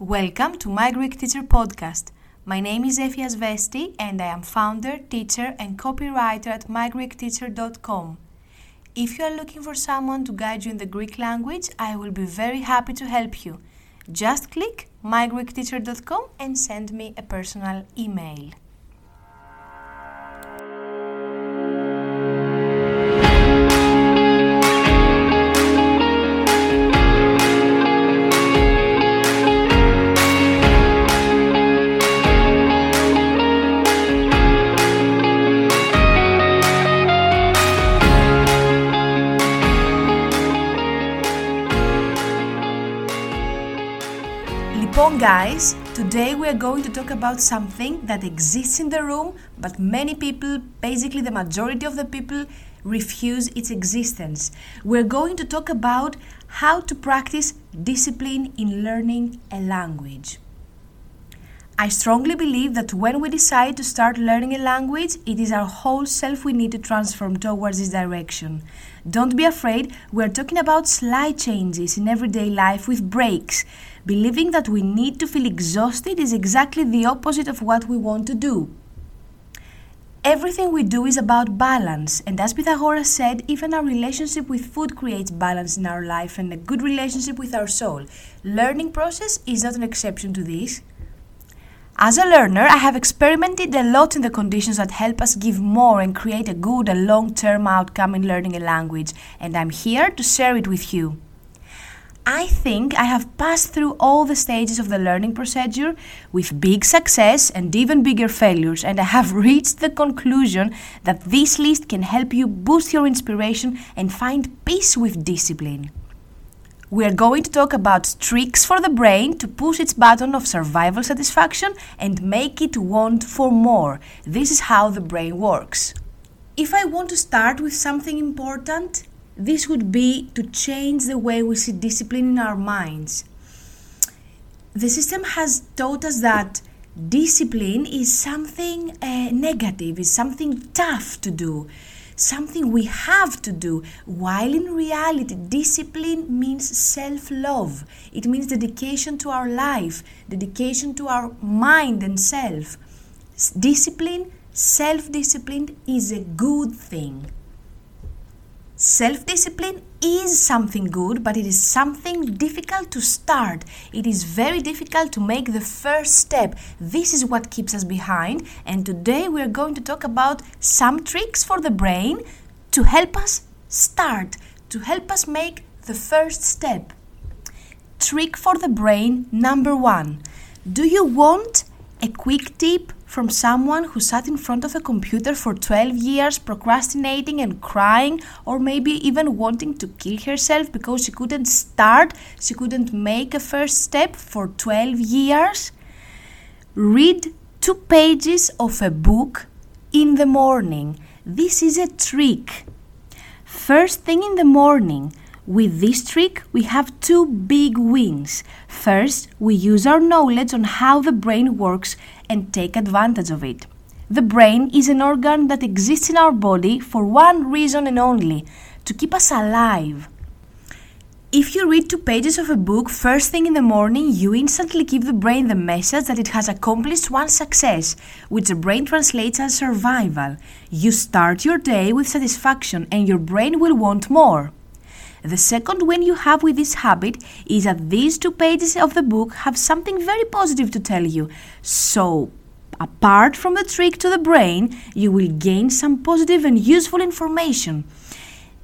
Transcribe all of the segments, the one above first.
Welcome to My Greek Teacher Podcast. My name is Efia Svesti and I am founder, teacher, and copywriter at mygreekteacher.com. If you are looking for someone to guide you in the Greek language, I will be very happy to help you. Just click mygreekteacher.com and send me a personal email. Today we are going to talk about something that exists in the room, but many people, basically the majority of the people, refuse its existence. We're going to talk about how to practice discipline in learning a language. I strongly believe that when we decide to start learning a language, it is our whole self we need to transform towards this direction. Don't be afraid, we're talking about slight changes in everyday life with breaks. Believing that we need to feel exhausted is exactly the opposite of what we want to do. Everything we do is about balance, and as Pythagoras said, even our relationship with food creates balance in our life and a good relationship with our soul. Learning process is not an exception to this. As a learner, I have experimented a lot in the conditions that help us give more and create a good and long term outcome in learning a language, and I'm here to share it with you. I think I have passed through all the stages of the learning procedure with big success and even bigger failures, and I have reached the conclusion that this list can help you boost your inspiration and find peace with discipline. We are going to talk about tricks for the brain to push its button of survival satisfaction and make it want for more. This is how the brain works. If I want to start with something important, this would be to change the way we see discipline in our minds. The system has taught us that discipline is something uh, negative, is something tough to do something we have to do, while in reality, discipline means self love. It means dedication to our life, dedication to our mind and self. Discipline, self discipline is a good thing. Self discipline is something good, but it is something difficult to start. It is very difficult to make the first step. This is what keeps us behind, and today we are going to talk about some tricks for the brain to help us start, to help us make the first step. Trick for the brain number one Do you want a quick tip from someone who sat in front of a computer for 12 years procrastinating and crying, or maybe even wanting to kill herself because she couldn't start, she couldn't make a first step for 12 years? Read two pages of a book in the morning. This is a trick. First thing in the morning, with this trick, we have two big wins. First, we use our knowledge on how the brain works and take advantage of it. The brain is an organ that exists in our body for one reason and only to keep us alive. If you read two pages of a book first thing in the morning, you instantly give the brain the message that it has accomplished one success, which the brain translates as survival. You start your day with satisfaction and your brain will want more. The second win you have with this habit is that these two pages of the book have something very positive to tell you. So, apart from the trick to the brain, you will gain some positive and useful information.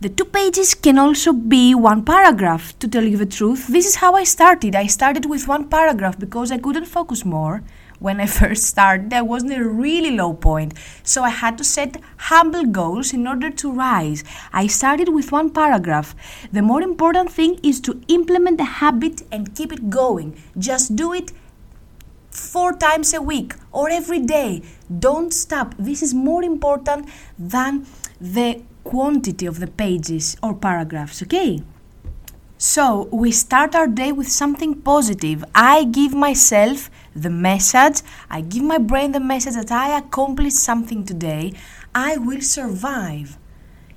The two pages can also be one paragraph. To tell you the truth, this is how I started. I started with one paragraph because I couldn't focus more when I first started, there wasn't a really low point. So I had to set humble goals in order to rise. I started with one paragraph. The more important thing is to implement the habit and keep it going. Just do it four times a week or every day. Don't stop. This is more important than the quantity of the pages or paragraphs, okay? So, we start our day with something positive. I give myself the message, I give my brain the message that I accomplished something today, I will survive.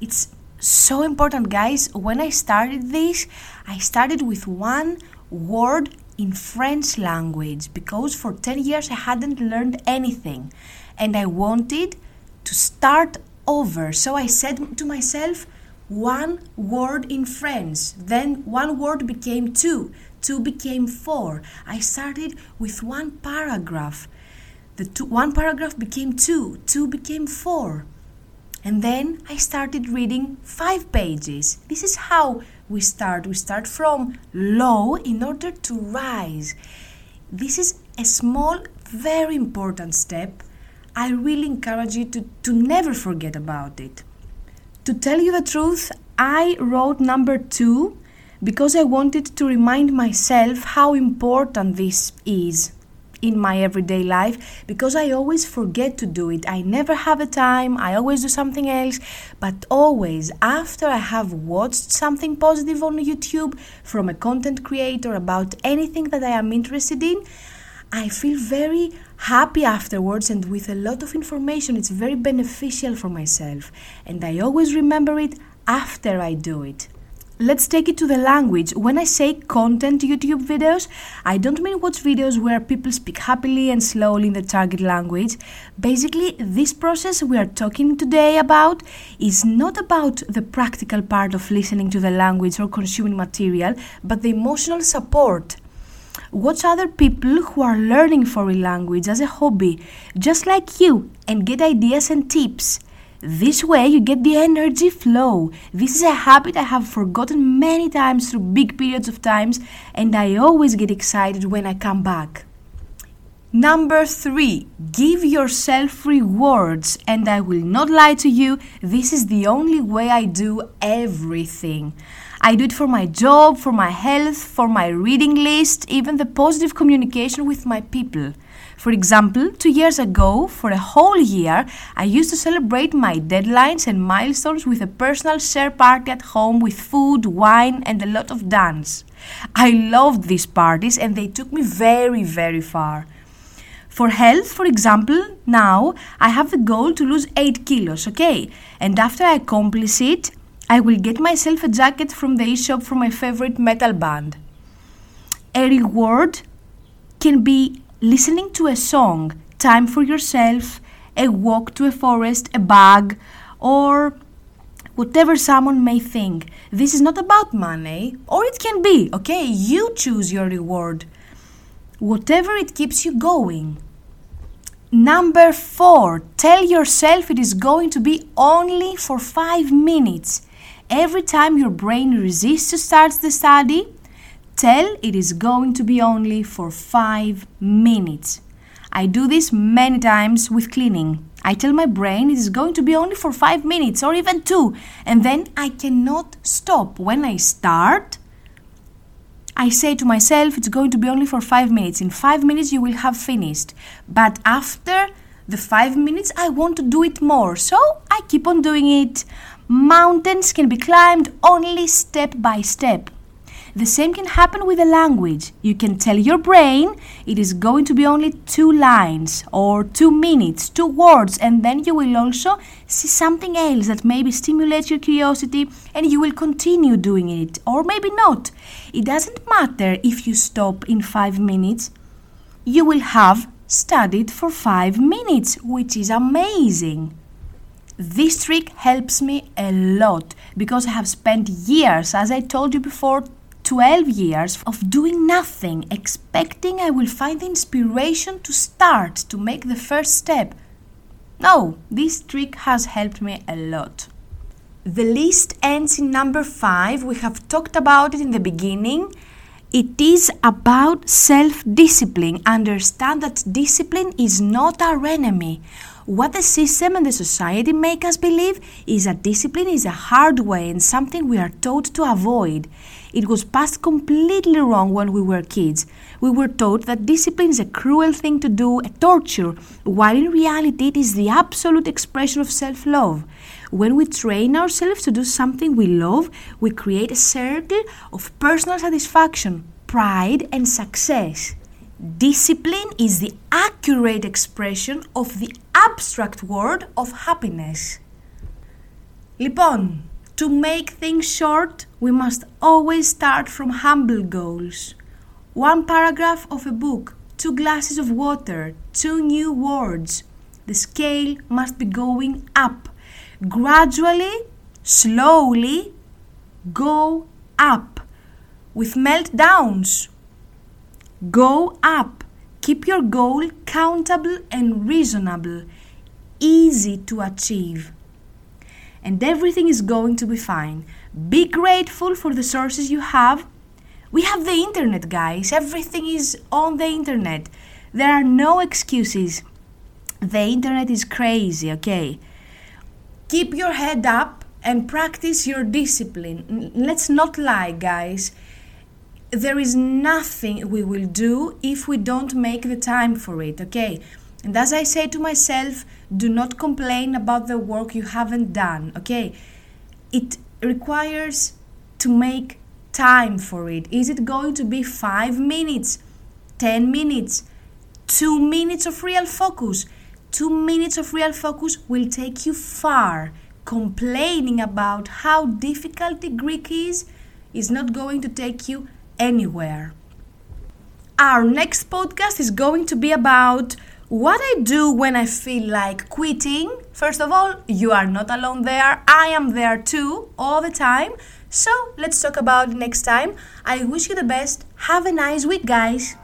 It's so important, guys. When I started this, I started with one word in French language because for 10 years I hadn't learned anything and I wanted to start over. So I said to myself, one word in French, then one word became two, two became four. I started with one paragraph. The two, one paragraph became two, two became four. And then I started reading five pages. This is how we start. We start from low in order to rise. This is a small, very important step. I really encourage you to, to never forget about it. To tell you the truth, I wrote number two because I wanted to remind myself how important this is in my everyday life because I always forget to do it. I never have a time, I always do something else, but always after I have watched something positive on YouTube from a content creator about anything that I am interested in, I feel very happy afterwards and with a lot of information. It's very beneficial for myself, and I always remember it after I do it. Let's take it to the language. When I say content YouTube videos, I don't mean watch videos where people speak happily and slowly in the target language. Basically, this process we are talking today about is not about the practical part of listening to the language or consuming material, but the emotional support. Watch other people who are learning foreign language as a hobby, just like you, and get ideas and tips. This way, you get the energy flow. This is a habit I have forgotten many times through big periods of times, and I always get excited when I come back. Number three, give yourself rewards. And I will not lie to you, this is the only way I do everything. I do it for my job, for my health, for my reading list, even the positive communication with my people. For example, two years ago, for a whole year, I used to celebrate my deadlines and milestones with a personal share party at home with food, wine, and a lot of dance. I loved these parties and they took me very, very far. For health, for example, now I have the goal to lose 8 kilos, okay? And after I accomplish it, I will get myself a jacket from the e-shop from my favorite metal band. A reward can be listening to a song, time for yourself, a walk to a forest, a bag, or whatever someone may think. This is not about money, or it can be, okay? You choose your reward. Whatever it keeps you going. Number four, tell yourself it is going to be only for five minutes. Every time your brain resists to start the study, Tell it is going to be only for 5 minutes. I do this many times with cleaning. I tell my brain it is going to be only for 5 minutes or even 2, and then I cannot stop. When I start, I say to myself it's going to be only for 5 minutes. In 5 minutes, you will have finished. But after the 5 minutes, I want to do it more, so I keep on doing it. Mountains can be climbed only step by step. The same can happen with a language. You can tell your brain it is going to be only two lines or two minutes, two words, and then you will also see something else that maybe stimulates your curiosity and you will continue doing it, or maybe not. It doesn't matter if you stop in five minutes, you will have studied for five minutes, which is amazing. This trick helps me a lot because I have spent years, as I told you before, 12 years of doing nothing, expecting I will find the inspiration to start, to make the first step. No, this trick has helped me a lot. The list ends in number 5. We have talked about it in the beginning. It is about self discipline. Understand that discipline is not our enemy. What the system and the society make us believe is that discipline is a hard way and something we are taught to avoid. It was passed completely wrong when we were kids. We were taught that discipline is a cruel thing to do, a torture, while in reality it is the absolute expression of self love. When we train ourselves to do something we love, we create a circle of personal satisfaction, pride, and success. Discipline is the accurate expression of the abstract word of happiness. Λοιπόν, to make things short, we must always start from humble goals. one paragraph of a book, two glasses of water, two new words. The scale must be going up. Gradually, slowly, go up. With meltdowns, go up. Keep your goal countable and reasonable, easy to achieve. And everything is going to be fine. Be grateful for the sources you have. We have the internet, guys. Everything is on the internet. There are no excuses. The internet is crazy, okay? Keep your head up and practice your discipline. Let's not lie, guys. There is nothing we will do if we don't make the time for it, okay? And as I say to myself, do not complain about the work you haven't done, okay? It requires to make time for it. Is it going to be five minutes, 10 minutes, two minutes of real focus? Two minutes of real focus will take you far. Complaining about how difficult the Greek is is not going to take you anywhere. Our next podcast is going to be about what I do when I feel like quitting. First of all, you are not alone there. I am there too, all the time. So let's talk about next time. I wish you the best. Have a nice week, guys.